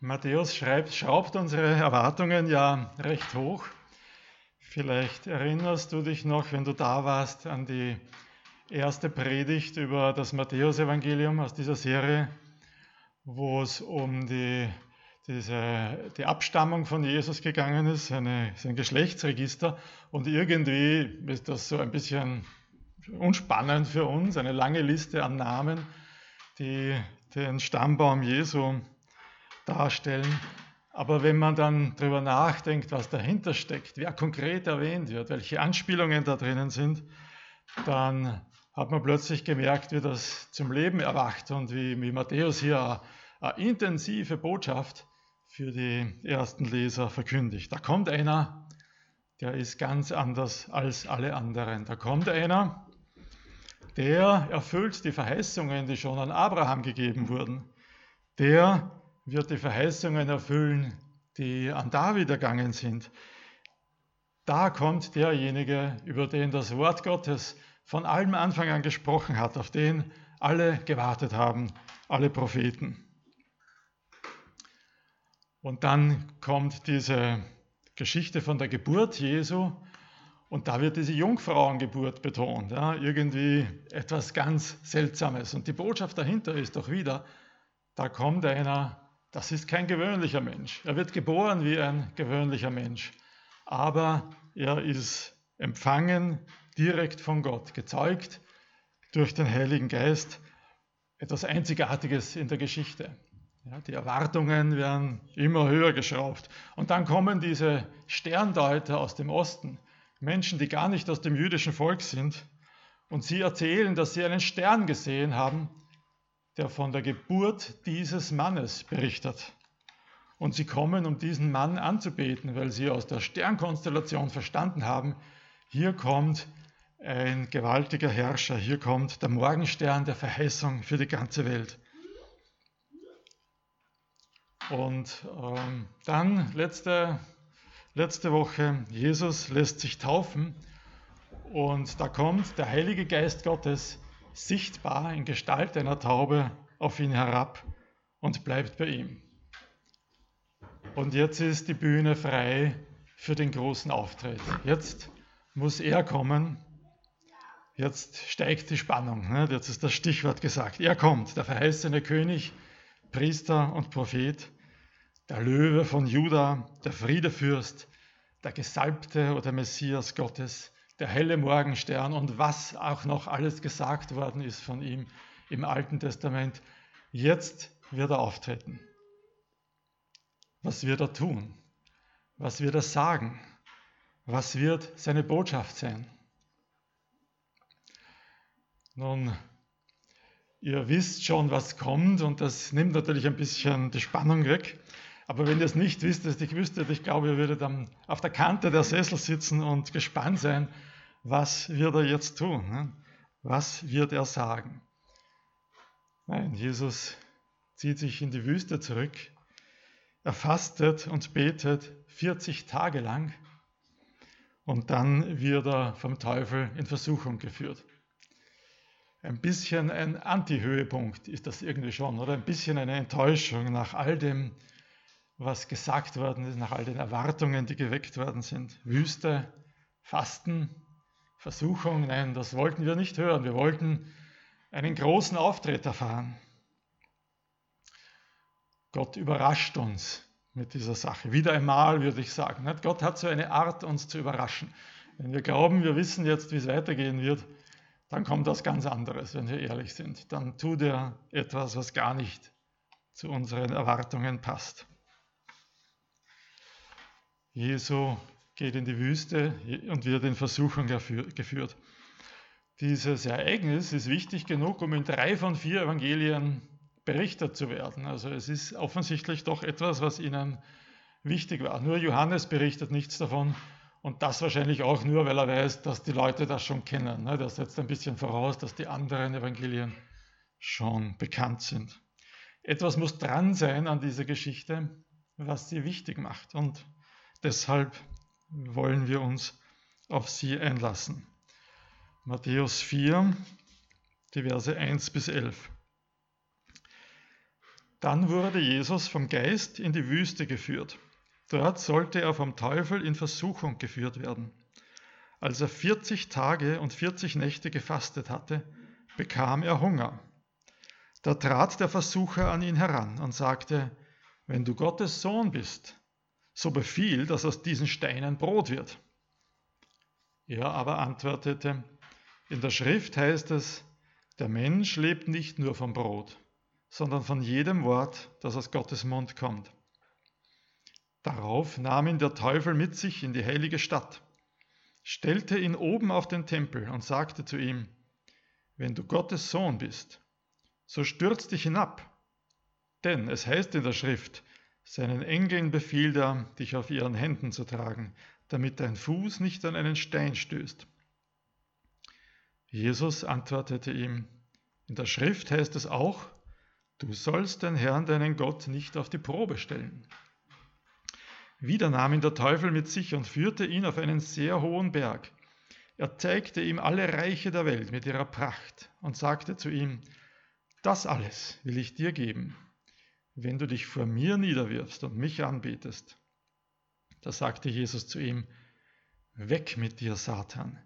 Matthäus schreibt, schraubt unsere Erwartungen ja recht hoch. Vielleicht erinnerst du dich noch, wenn du da warst, an die erste Predigt über das Matthäusevangelium aus dieser Serie, wo es um die, diese, die Abstammung von Jesus gegangen ist, seine, sein Geschlechtsregister. Und irgendwie ist das so ein bisschen unspannend für uns, eine lange Liste an Namen, die den Stammbaum Jesu darstellen. Aber wenn man dann darüber nachdenkt, was dahinter steckt, wer konkret erwähnt wird, welche Anspielungen da drinnen sind, dann hat man plötzlich gemerkt, wie das zum Leben erwacht und wie, wie Matthäus hier eine, eine intensive Botschaft für die ersten Leser verkündigt. Da kommt einer, der ist ganz anders als alle anderen. Da kommt einer, der erfüllt die Verheißungen, die schon an Abraham gegeben wurden. Der wird die Verheißungen erfüllen, die an David ergangen sind. Da kommt derjenige, über den das Wort Gottes von allem Anfang an gesprochen hat, auf den alle gewartet haben, alle Propheten. Und dann kommt diese Geschichte von der Geburt Jesu und da wird diese Jungfrauengeburt betont. Ja, irgendwie etwas ganz Seltsames. Und die Botschaft dahinter ist doch wieder, da kommt einer, das ist kein gewöhnlicher Mensch. Er wird geboren wie ein gewöhnlicher Mensch, aber er ist empfangen direkt von Gott, gezeugt durch den Heiligen Geist. Etwas Einzigartiges in der Geschichte. Ja, die Erwartungen werden immer höher geschraubt. Und dann kommen diese Sterndeuter aus dem Osten, Menschen, die gar nicht aus dem jüdischen Volk sind, und sie erzählen, dass sie einen Stern gesehen haben, der von der Geburt dieses Mannes berichtet. Und sie kommen, um diesen Mann anzubeten, weil sie aus der Sternkonstellation verstanden haben, hier kommt ein gewaltiger Herrscher, hier kommt der Morgenstern der Verheißung für die ganze Welt. Und ähm, dann letzte, letzte Woche, Jesus lässt sich taufen und da kommt der Heilige Geist Gottes sichtbar in Gestalt einer Taube auf ihn herab und bleibt bei ihm. Und jetzt ist die Bühne frei für den großen Auftritt. Jetzt muss er kommen. Jetzt steigt die Spannung. Ne? Jetzt ist das Stichwort gesagt. Er kommt, der verheißene König, Priester und Prophet, der Löwe von Juda, der Friedefürst, der Gesalbte oder Messias Gottes, der helle Morgenstern und was auch noch alles gesagt worden ist von ihm im Alten Testament. Jetzt wird er auftreten. Was wird er tun? Was wird er sagen? Was wird seine Botschaft sein? Nun, ihr wisst schon, was kommt und das nimmt natürlich ein bisschen die Spannung weg. Aber wenn ihr es nicht wisst, ich wüsste, ich glaube, ihr würdet dann auf der Kante der Sessel sitzen und gespannt sein, was wird er jetzt tun? Ne? Was wird er sagen? Nein, Jesus zieht sich in die Wüste zurück. Er fastet und betet 40 Tage lang und dann wird er vom Teufel in Versuchung geführt. Ein bisschen ein Anti-Höhepunkt ist das irgendwie schon, oder ein bisschen eine Enttäuschung nach all dem, was gesagt worden ist, nach all den Erwartungen, die geweckt worden sind. Wüste, Fasten, Versuchung, nein, das wollten wir nicht hören. Wir wollten einen großen Auftritt erfahren. Gott überrascht uns mit dieser Sache. Wieder einmal würde ich sagen. Gott hat so eine Art, uns zu überraschen. Wenn wir glauben, wir wissen jetzt, wie es weitergehen wird, dann kommt das ganz anderes, wenn wir ehrlich sind. Dann tut er etwas, was gar nicht zu unseren Erwartungen passt. Jesu geht in die Wüste und wird in Versuchung geführt. Dieses Ereignis ist wichtig genug, um in drei von vier Evangelien berichtet zu werden. Also es ist offensichtlich doch etwas, was ihnen wichtig war. Nur Johannes berichtet nichts davon und das wahrscheinlich auch nur, weil er weiß, dass die Leute das schon kennen. Ne? Das setzt ein bisschen voraus, dass die anderen Evangelien schon bekannt sind. Etwas muss dran sein an dieser Geschichte, was sie wichtig macht und deshalb wollen wir uns auf sie einlassen. Matthäus 4, die Verse 1 bis 11. Dann wurde Jesus vom Geist in die Wüste geführt. Dort sollte er vom Teufel in Versuchung geführt werden. Als er 40 Tage und 40 Nächte gefastet hatte, bekam er Hunger. Da trat der Versucher an ihn heran und sagte, wenn du Gottes Sohn bist, so befiehl, dass aus diesen Steinen Brot wird. Er aber antwortete, in der Schrift heißt es, der Mensch lebt nicht nur vom Brot, sondern von jedem Wort, das aus Gottes Mund kommt. Darauf nahm ihn der Teufel mit sich in die heilige Stadt, stellte ihn oben auf den Tempel und sagte zu ihm, wenn du Gottes Sohn bist, so stürz dich hinab, denn es heißt in der Schrift, seinen Engeln befiehlt er, dich auf ihren Händen zu tragen, damit dein Fuß nicht an einen Stein stößt. Jesus antwortete ihm, in der Schrift heißt es auch, du sollst den Herrn, deinen Gott, nicht auf die Probe stellen. Wieder nahm ihn der Teufel mit sich und führte ihn auf einen sehr hohen Berg. Er zeigte ihm alle Reiche der Welt mit ihrer Pracht und sagte zu ihm, das alles will ich dir geben, wenn du dich vor mir niederwirfst und mich anbetest. Da sagte Jesus zu ihm, Weg mit dir, Satan,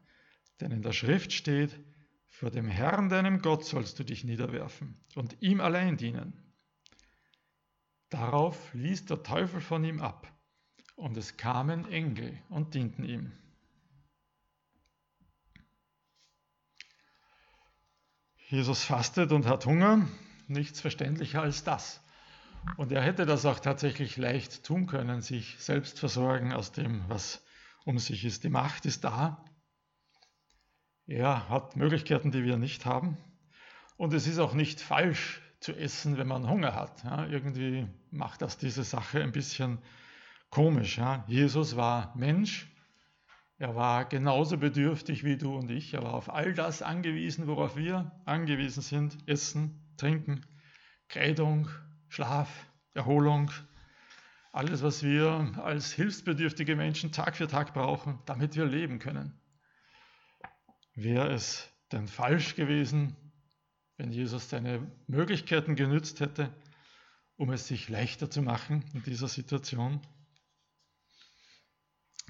denn in der Schrift steht, vor dem Herrn, deinem Gott, sollst du dich niederwerfen und ihm allein dienen. Darauf ließ der Teufel von ihm ab und es kamen Engel und dienten ihm. Jesus fastet und hat Hunger, nichts verständlicher als das. Und er hätte das auch tatsächlich leicht tun können, sich selbst versorgen aus dem, was um sich ist. Die Macht ist da. Er hat Möglichkeiten, die wir nicht haben. Und es ist auch nicht falsch zu essen, wenn man Hunger hat. Ja, irgendwie macht das diese Sache ein bisschen Komisch, ja? Jesus war Mensch, er war genauso bedürftig wie du und ich, er war auf all das angewiesen, worauf wir angewiesen sind, Essen, Trinken, Kleidung, Schlaf, Erholung, alles, was wir als hilfsbedürftige Menschen Tag für Tag brauchen, damit wir leben können. Wäre es denn falsch gewesen, wenn Jesus seine Möglichkeiten genützt hätte, um es sich leichter zu machen in dieser Situation?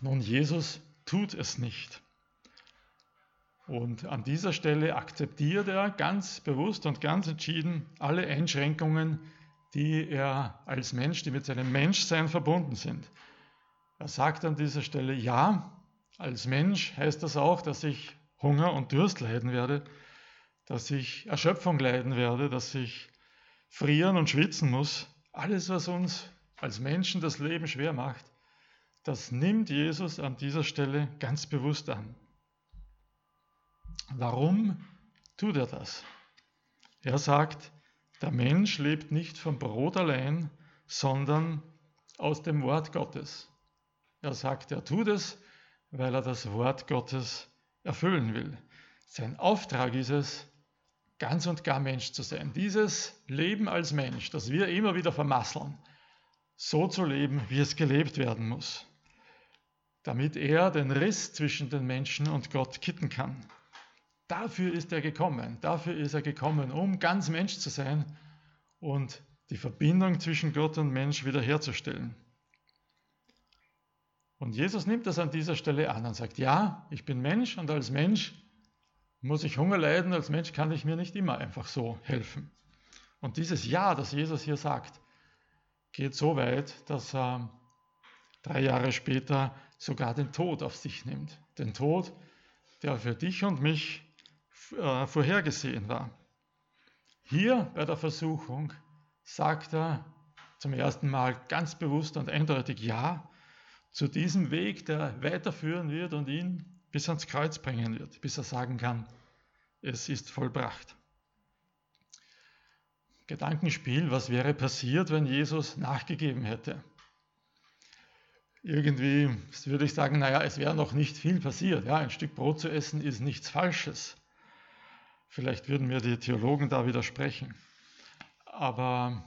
Nun, Jesus tut es nicht. Und an dieser Stelle akzeptiert er ganz bewusst und ganz entschieden alle Einschränkungen, die er als Mensch, die mit seinem Menschsein verbunden sind. Er sagt an dieser Stelle, ja, als Mensch heißt das auch, dass ich Hunger und Durst leiden werde, dass ich Erschöpfung leiden werde, dass ich frieren und schwitzen muss. Alles, was uns als Menschen das Leben schwer macht, das nimmt Jesus an dieser Stelle ganz bewusst an. Warum tut er das? Er sagt, der Mensch lebt nicht vom Brot allein, sondern aus dem Wort Gottes. Er sagt, er tut es, weil er das Wort Gottes erfüllen will. Sein Auftrag ist es, ganz und gar Mensch zu sein. Dieses Leben als Mensch, das wir immer wieder vermasseln, so zu leben, wie es gelebt werden muss damit er den Riss zwischen den Menschen und Gott kitten kann. Dafür ist er gekommen, dafür ist er gekommen, um ganz Mensch zu sein und die Verbindung zwischen Gott und Mensch wiederherzustellen. Und Jesus nimmt das an dieser Stelle an und sagt, ja, ich bin Mensch und als Mensch muss ich Hunger leiden, als Mensch kann ich mir nicht immer einfach so helfen. Und dieses Ja, das Jesus hier sagt, geht so weit, dass er drei Jahre später sogar den Tod auf sich nimmt. Den Tod, der für dich und mich äh, vorhergesehen war. Hier bei der Versuchung sagt er zum ersten Mal ganz bewusst und eindeutig Ja zu diesem Weg, der weiterführen wird und ihn bis ans Kreuz bringen wird, bis er sagen kann, es ist vollbracht. Gedankenspiel, was wäre passiert, wenn Jesus nachgegeben hätte? irgendwie würde ich sagen, naja, es wäre noch nicht viel passiert. Ja, ein Stück Brot zu essen ist nichts Falsches. Vielleicht würden mir die Theologen da widersprechen. Aber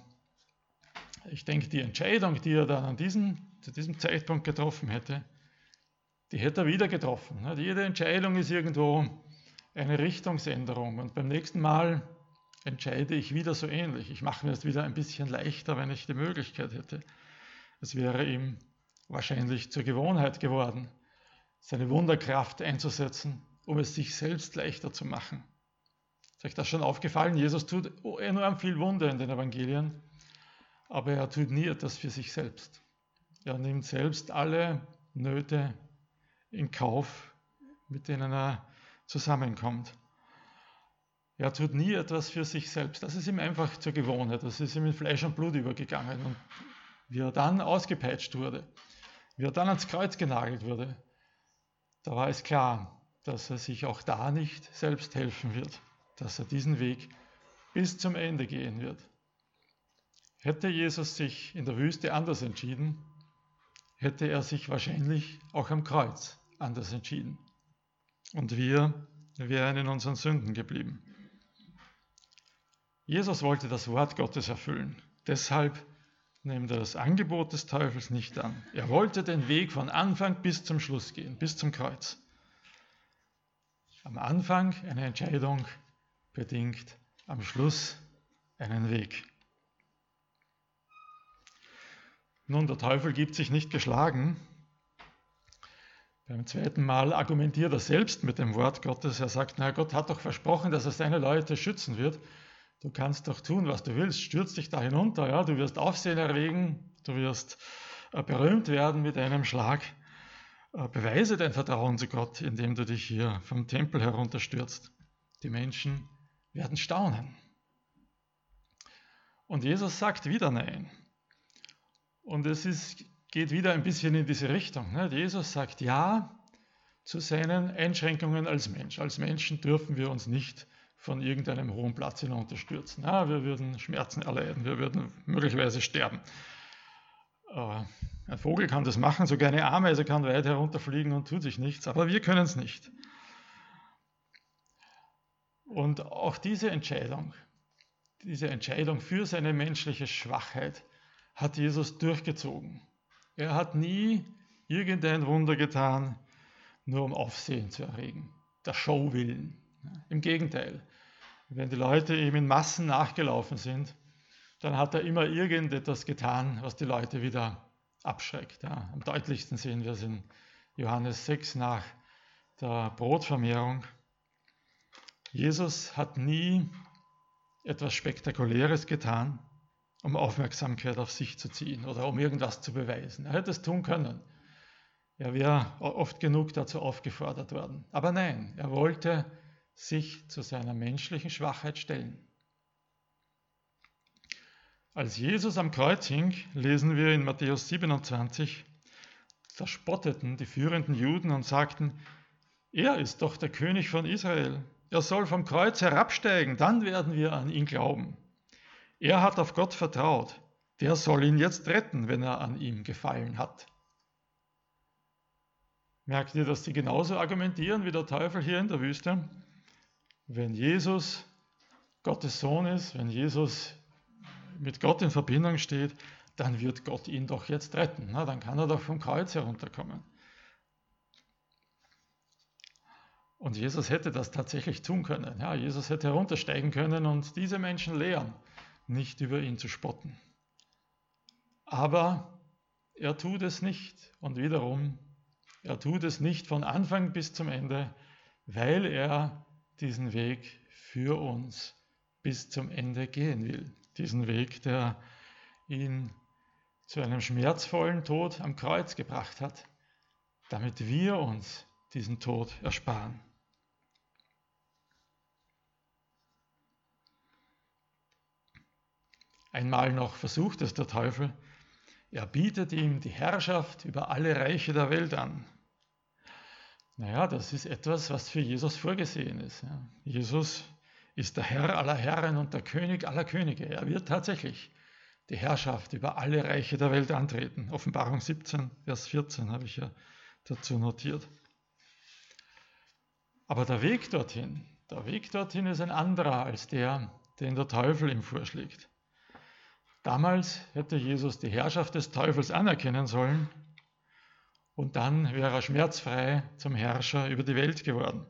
ich denke, die Entscheidung, die er dann an diesem, zu diesem Zeitpunkt getroffen hätte, die hätte er wieder getroffen. Jede Entscheidung ist irgendwo eine Richtungsänderung. Und beim nächsten Mal entscheide ich wieder so ähnlich. Ich mache mir es wieder ein bisschen leichter, wenn ich die Möglichkeit hätte. Es wäre ihm wahrscheinlich zur Gewohnheit geworden, seine Wunderkraft einzusetzen, um es sich selbst leichter zu machen. Ist euch das schon aufgefallen? Jesus tut enorm viel Wunder in den Evangelien, aber er tut nie etwas für sich selbst. Er nimmt selbst alle Nöte in Kauf, mit denen er zusammenkommt. Er tut nie etwas für sich selbst. Das ist ihm einfach zur Gewohnheit. Das ist ihm in Fleisch und Blut übergegangen. Und wie er dann ausgepeitscht wurde, wie er dann ans Kreuz genagelt wurde, da war es klar, dass er sich auch da nicht selbst helfen wird, dass er diesen Weg bis zum Ende gehen wird. Hätte Jesus sich in der Wüste anders entschieden, hätte er sich wahrscheinlich auch am Kreuz anders entschieden. Und wir wären in unseren Sünden geblieben. Jesus wollte das Wort Gottes erfüllen. Deshalb nimmt er das Angebot des Teufels nicht an. Er wollte den Weg von Anfang bis zum Schluss gehen, bis zum Kreuz. Am Anfang eine Entscheidung bedingt am Schluss einen Weg. Nun, der Teufel gibt sich nicht geschlagen. Beim zweiten Mal argumentiert er selbst mit dem Wort Gottes. Er sagt, na Gott hat doch versprochen, dass er seine Leute schützen wird. Du kannst doch tun, was du willst. Stürz dich da hinunter. Ja? Du wirst Aufsehen erregen. Du wirst äh, berühmt werden mit einem Schlag. Äh, beweise dein Vertrauen zu Gott, indem du dich hier vom Tempel herunterstürzt. Die Menschen werden staunen. Und Jesus sagt wieder Nein. Und es ist, geht wieder ein bisschen in diese Richtung. Ne? Jesus sagt Ja zu seinen Einschränkungen als Mensch. Als Menschen dürfen wir uns nicht von irgendeinem hohen Platz hinunterstürzen. Ja, wir würden Schmerzen erleiden, wir würden möglicherweise sterben. Äh, ein Vogel kann das machen, sogar eine Ameise kann weit herunterfliegen und tut sich nichts, aber wir können es nicht. Und auch diese Entscheidung, diese Entscheidung für seine menschliche Schwachheit, hat Jesus durchgezogen. Er hat nie irgendein Wunder getan, nur um Aufsehen zu erregen, der Show willen. Im Gegenteil, wenn die Leute ihm in Massen nachgelaufen sind, dann hat er immer irgendetwas getan, was die Leute wieder abschreckt. Ja, am deutlichsten sehen wir es in Johannes 6 nach der Brotvermehrung. Jesus hat nie etwas Spektakuläres getan, um Aufmerksamkeit auf sich zu ziehen oder um irgendwas zu beweisen. Er hätte es tun können. Er wäre oft genug dazu aufgefordert worden. Aber nein, er wollte sich zu seiner menschlichen Schwachheit stellen. Als Jesus am Kreuz hing, lesen wir in Matthäus 27, da spotteten die führenden Juden und sagten, er ist doch der König von Israel. Er soll vom Kreuz herabsteigen, dann werden wir an ihn glauben. Er hat auf Gott vertraut. Der soll ihn jetzt retten, wenn er an ihm gefallen hat. Merkt ihr, dass sie genauso argumentieren wie der Teufel hier in der Wüste? Wenn Jesus Gottes Sohn ist, wenn Jesus mit Gott in Verbindung steht, dann wird Gott ihn doch jetzt retten. Na, dann kann er doch vom Kreuz herunterkommen. Und Jesus hätte das tatsächlich tun können. Ja, Jesus hätte heruntersteigen können und diese Menschen lehren nicht über ihn zu spotten. Aber er tut es nicht und wiederum, er tut es nicht von Anfang bis zum Ende, weil er diesen Weg für uns bis zum Ende gehen will. Diesen Weg, der ihn zu einem schmerzvollen Tod am Kreuz gebracht hat, damit wir uns diesen Tod ersparen. Einmal noch versucht es der Teufel. Er bietet ihm die Herrschaft über alle Reiche der Welt an. Naja, das ist etwas, was für Jesus vorgesehen ist. Jesus ist der Herr aller Herren und der König aller Könige. Er wird tatsächlich die Herrschaft über alle Reiche der Welt antreten. Offenbarung 17, Vers 14 habe ich ja dazu notiert. Aber der Weg dorthin, der Weg dorthin ist ein anderer als der, den der Teufel ihm vorschlägt. Damals hätte Jesus die Herrschaft des Teufels anerkennen sollen und dann wäre er schmerzfrei zum Herrscher über die Welt geworden.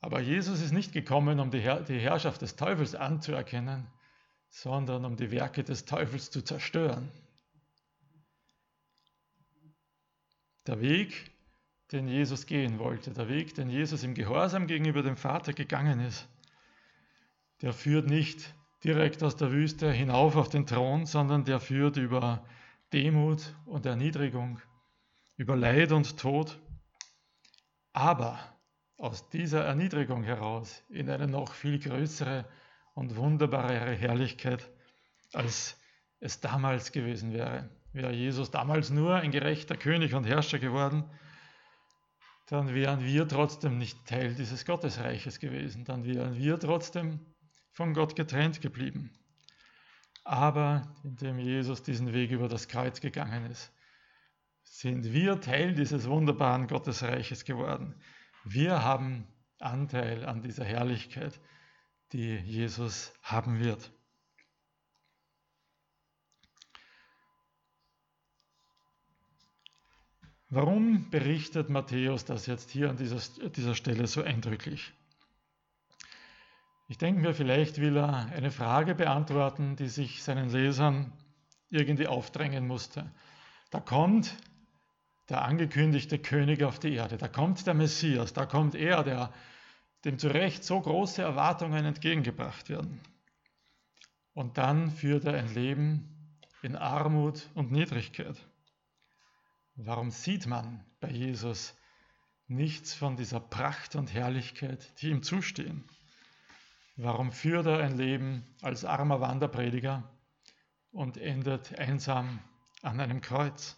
Aber Jesus ist nicht gekommen, um die, Herr die Herrschaft des Teufels anzuerkennen, sondern um die Werke des Teufels zu zerstören. Der Weg, den Jesus gehen wollte, der Weg, den Jesus im Gehorsam gegenüber dem Vater gegangen ist, der führt nicht direkt aus der Wüste hinauf auf den Thron, sondern der führt über Demut und Erniedrigung, über Leid und Tod, aber aus dieser Erniedrigung heraus in eine noch viel größere und wunderbarere Herrlichkeit, als es damals gewesen wäre. Wäre Jesus damals nur ein gerechter König und Herrscher geworden, dann wären wir trotzdem nicht Teil dieses Gottesreiches gewesen, dann wären wir trotzdem von Gott getrennt geblieben. Aber indem Jesus diesen Weg über das Kreuz gegangen ist, sind wir Teil dieses wunderbaren Gottesreiches geworden. Wir haben Anteil an dieser Herrlichkeit, die Jesus haben wird. Warum berichtet Matthäus das jetzt hier an dieser, dieser Stelle so eindrücklich? Ich denke mir, vielleicht will er eine Frage beantworten, die sich seinen Lesern irgendwie aufdrängen musste. Da kommt der angekündigte König auf die Erde, da kommt der Messias, da kommt er, der, dem zu Recht so große Erwartungen entgegengebracht werden. Und dann führt er ein Leben in Armut und Niedrigkeit. Warum sieht man bei Jesus nichts von dieser Pracht und Herrlichkeit, die ihm zustehen? Warum führt er ein Leben als armer Wanderprediger und endet einsam an einem Kreuz?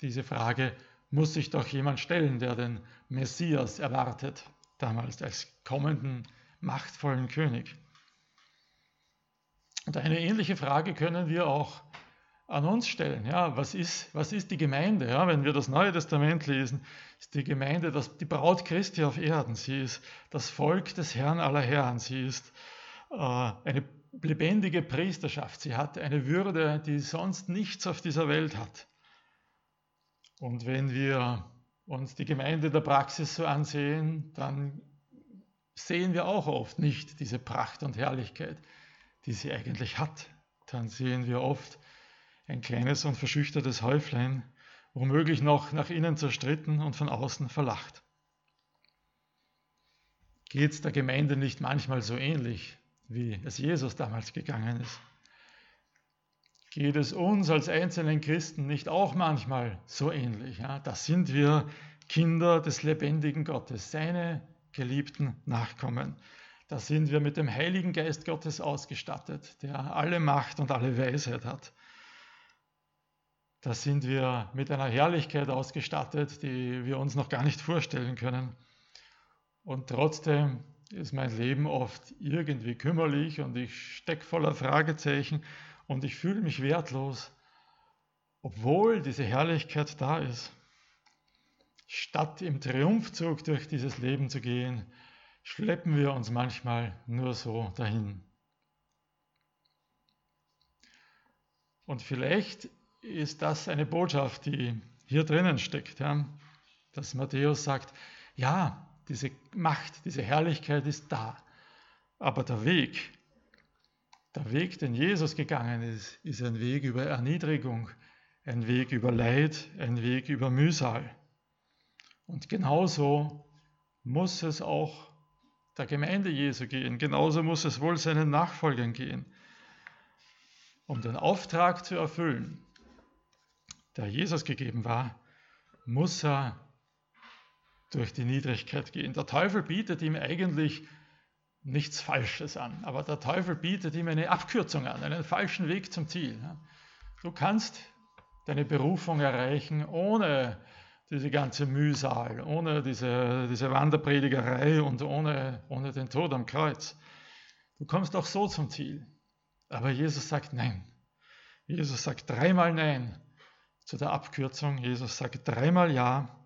Diese Frage muss sich doch jemand stellen, der den Messias erwartet, damals als kommenden machtvollen König. Und eine ähnliche Frage können wir auch an uns stellen. Ja, was, ist, was ist die Gemeinde? Ja, wenn wir das Neue Testament lesen, ist die Gemeinde das, die Braut Christi auf Erden. Sie ist das Volk des Herrn aller Herren. Sie ist äh, eine lebendige Priesterschaft. Sie hat eine Würde, die sonst nichts auf dieser Welt hat. Und wenn wir uns die Gemeinde der Praxis so ansehen, dann sehen wir auch oft nicht diese Pracht und Herrlichkeit, die sie eigentlich hat. Dann sehen wir oft ein kleines und verschüchtertes Häuflein, womöglich noch nach innen zerstritten und von außen verlacht. Geht es der Gemeinde nicht manchmal so ähnlich, wie es Jesus damals gegangen ist? Geht es uns als einzelnen Christen nicht auch manchmal so ähnlich? Ja? Da sind wir Kinder des lebendigen Gottes, seine geliebten Nachkommen. Da sind wir mit dem Heiligen Geist Gottes ausgestattet, der alle Macht und alle Weisheit hat. Da sind wir mit einer Herrlichkeit ausgestattet, die wir uns noch gar nicht vorstellen können. Und trotzdem ist mein Leben oft irgendwie kümmerlich und ich stecke voller Fragezeichen und ich fühle mich wertlos, obwohl diese Herrlichkeit da ist. Statt im Triumphzug durch dieses Leben zu gehen, schleppen wir uns manchmal nur so dahin. Und vielleicht ist das eine Botschaft, die hier drinnen steckt, ja? dass Matthäus sagt, ja, diese Macht, diese Herrlichkeit ist da, aber der Weg, der Weg, den Jesus gegangen ist, ist ein Weg über Erniedrigung, ein Weg über Leid, ein Weg über Mühsal. Und genauso muss es auch der Gemeinde Jesu gehen, genauso muss es wohl seinen Nachfolgern gehen. Um den Auftrag zu erfüllen, der Jesus gegeben war, muss er durch die Niedrigkeit gehen. Der Teufel bietet ihm eigentlich nichts Falsches an. Aber der Teufel bietet ihm eine Abkürzung an, einen falschen Weg zum Ziel. Du kannst deine Berufung erreichen ohne diese ganze Mühsal, ohne diese, diese Wanderpredigerei und ohne, ohne den Tod am Kreuz. Du kommst auch so zum Ziel. Aber Jesus sagt Nein. Jesus sagt dreimal Nein zu der Abkürzung. Jesus sagt dreimal Ja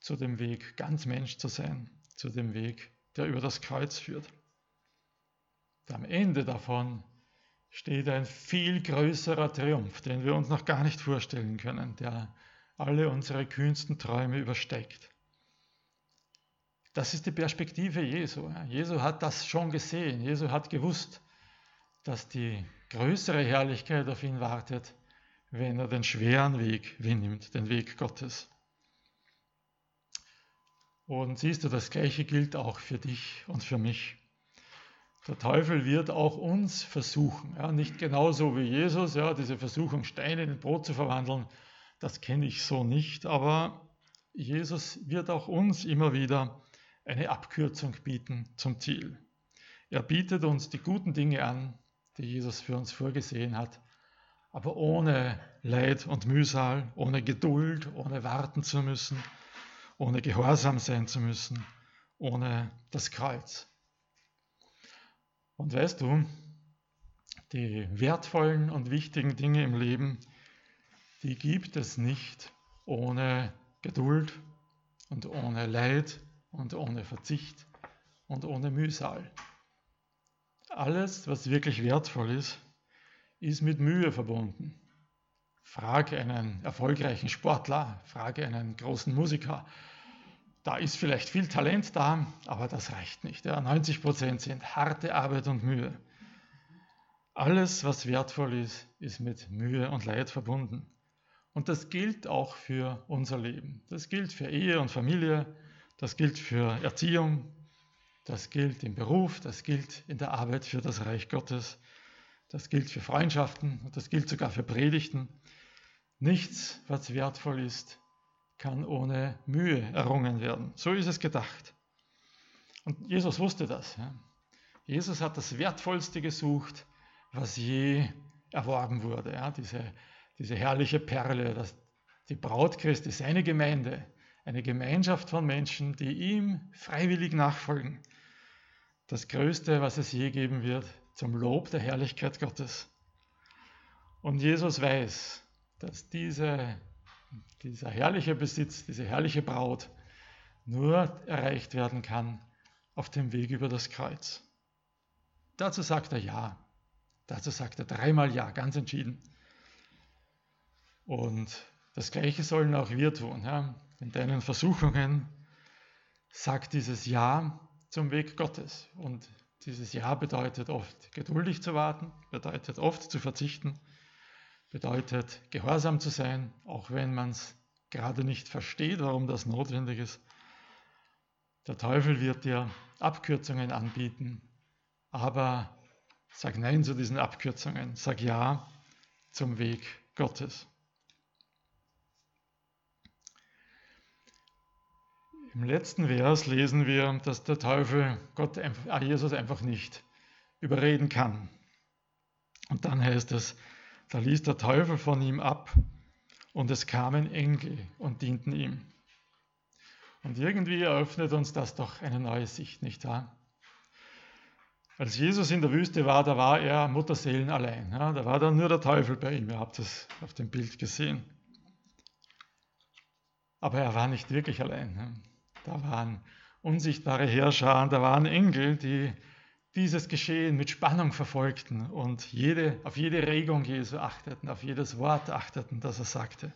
zu dem Weg, ganz Mensch zu sein, zu dem Weg, der über das Kreuz führt. Am Ende davon steht ein viel größerer Triumph, den wir uns noch gar nicht vorstellen können, der alle unsere kühnsten Träume übersteigt. Das ist die Perspektive Jesu. Jesu hat das schon gesehen. Jesu hat gewusst, dass die größere Herrlichkeit auf ihn wartet, wenn er den schweren Weg nimmt, den Weg Gottes. Und siehst du, das Gleiche gilt auch für dich und für mich. Der Teufel wird auch uns versuchen, ja, nicht genauso wie Jesus, ja, diese Versuchung, Steine in Brot zu verwandeln, das kenne ich so nicht, aber Jesus wird auch uns immer wieder eine Abkürzung bieten zum Ziel. Er bietet uns die guten Dinge an, die Jesus für uns vorgesehen hat, aber ohne Leid und Mühsal, ohne Geduld, ohne warten zu müssen, ohne gehorsam sein zu müssen, ohne das Kreuz. Und weißt du, die wertvollen und wichtigen Dinge im Leben, die gibt es nicht ohne Geduld und ohne Leid und ohne Verzicht und ohne Mühsal. Alles, was wirklich wertvoll ist, ist mit Mühe verbunden. Frage einen erfolgreichen Sportler, frage einen großen Musiker. Da ist vielleicht viel Talent da, aber das reicht nicht. Ja, 90 Prozent sind harte Arbeit und Mühe. Alles, was wertvoll ist, ist mit Mühe und Leid verbunden. Und das gilt auch für unser Leben. Das gilt für Ehe und Familie, das gilt für Erziehung, das gilt im Beruf, das gilt in der Arbeit für das Reich Gottes, das gilt für Freundschaften und das gilt sogar für Predigten. Nichts, was wertvoll ist, kann ohne Mühe errungen werden. So ist es gedacht. Und Jesus wusste das. Jesus hat das Wertvollste gesucht, was je erworben wurde. Ja. Diese, diese herrliche Perle, das, die Braut Christi, seine Gemeinde, eine Gemeinschaft von Menschen, die ihm freiwillig nachfolgen. Das Größte, was es je geben wird, zum Lob der Herrlichkeit Gottes. Und Jesus weiß, dass diese, dieser herrliche Besitz, diese herrliche Braut nur erreicht werden kann auf dem Weg über das Kreuz. Dazu sagt er Ja. Dazu sagt er dreimal Ja, ganz entschieden. Und das Gleiche sollen auch wir tun. Ja. In deinen Versuchungen sag dieses Ja zum Weg Gottes. Und dieses Ja bedeutet oft geduldig zu warten, bedeutet oft zu verzichten, bedeutet gehorsam zu sein, auch wenn man es gerade nicht versteht, warum das notwendig ist. Der Teufel wird dir Abkürzungen anbieten, aber sag Nein zu diesen Abkürzungen, sag Ja zum Weg Gottes. Im letzten Vers lesen wir, dass der Teufel Gott, ah, Jesus einfach nicht überreden kann. Und dann heißt es, da ließ der Teufel von ihm ab und es kamen Engel und dienten ihm. Und irgendwie eröffnet uns das doch eine neue Sicht, nicht wahr? Als Jesus in der Wüste war, da war er Mutterseelen allein. Ja, da war dann nur der Teufel bei ihm. Ihr habt es auf dem Bild gesehen. Aber er war nicht wirklich allein. Da waren unsichtbare Herrscher, da waren Engel, die dieses Geschehen mit Spannung verfolgten und jede, auf jede Regung Jesu achteten, auf jedes Wort achteten, das er sagte.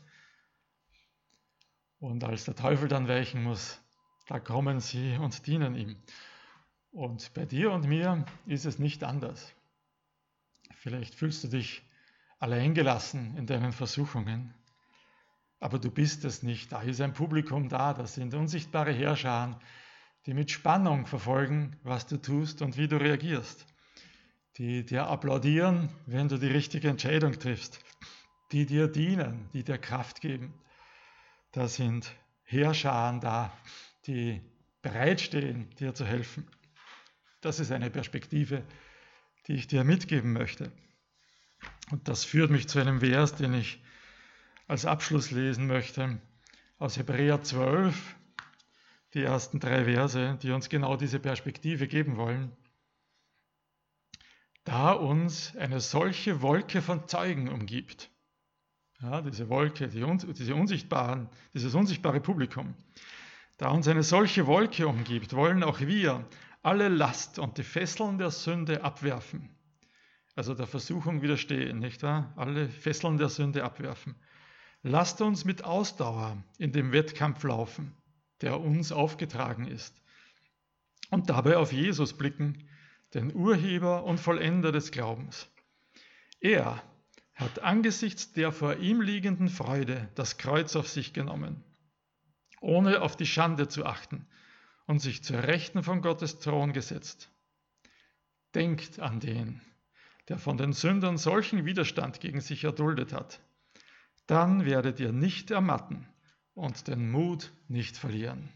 Und als der Teufel dann weichen muss, da kommen sie und dienen ihm. Und bei dir und mir ist es nicht anders. Vielleicht fühlst du dich alleingelassen in deinen Versuchungen, aber du bist es nicht. Da ist ein Publikum da, das sind unsichtbare Herrscher, die mit Spannung verfolgen, was du tust und wie du reagierst, die dir applaudieren, wenn du die richtige Entscheidung triffst, die dir dienen, die dir Kraft geben. Da sind Heerscharen da, die bereitstehen, dir zu helfen. Das ist eine Perspektive, die ich dir mitgeben möchte. Und das führt mich zu einem Vers, den ich als Abschluss lesen möchte, aus Hebräer 12, die ersten drei Verse, die uns genau diese Perspektive geben wollen. Da uns eine solche Wolke von Zeugen umgibt, ja, diese Wolke, die, diese unsichtbaren, dieses unsichtbare Publikum, da uns eine solche Wolke umgibt, wollen auch wir alle Last und die Fesseln der Sünde abwerfen. Also der Versuchung widerstehen, nicht wahr? Alle Fesseln der Sünde abwerfen. Lasst uns mit Ausdauer in dem Wettkampf laufen der uns aufgetragen ist. und dabei auf Jesus blicken, den Urheber und Vollender des Glaubens. Er hat angesichts der vor ihm liegenden Freude das Kreuz auf sich genommen, ohne auf die Schande zu achten, und sich zur Rechten von Gottes Thron gesetzt. Denkt an den, der von den Sündern solchen Widerstand gegen sich erduldet hat. Dann werdet ihr nicht ermatten und den Mut nicht verlieren.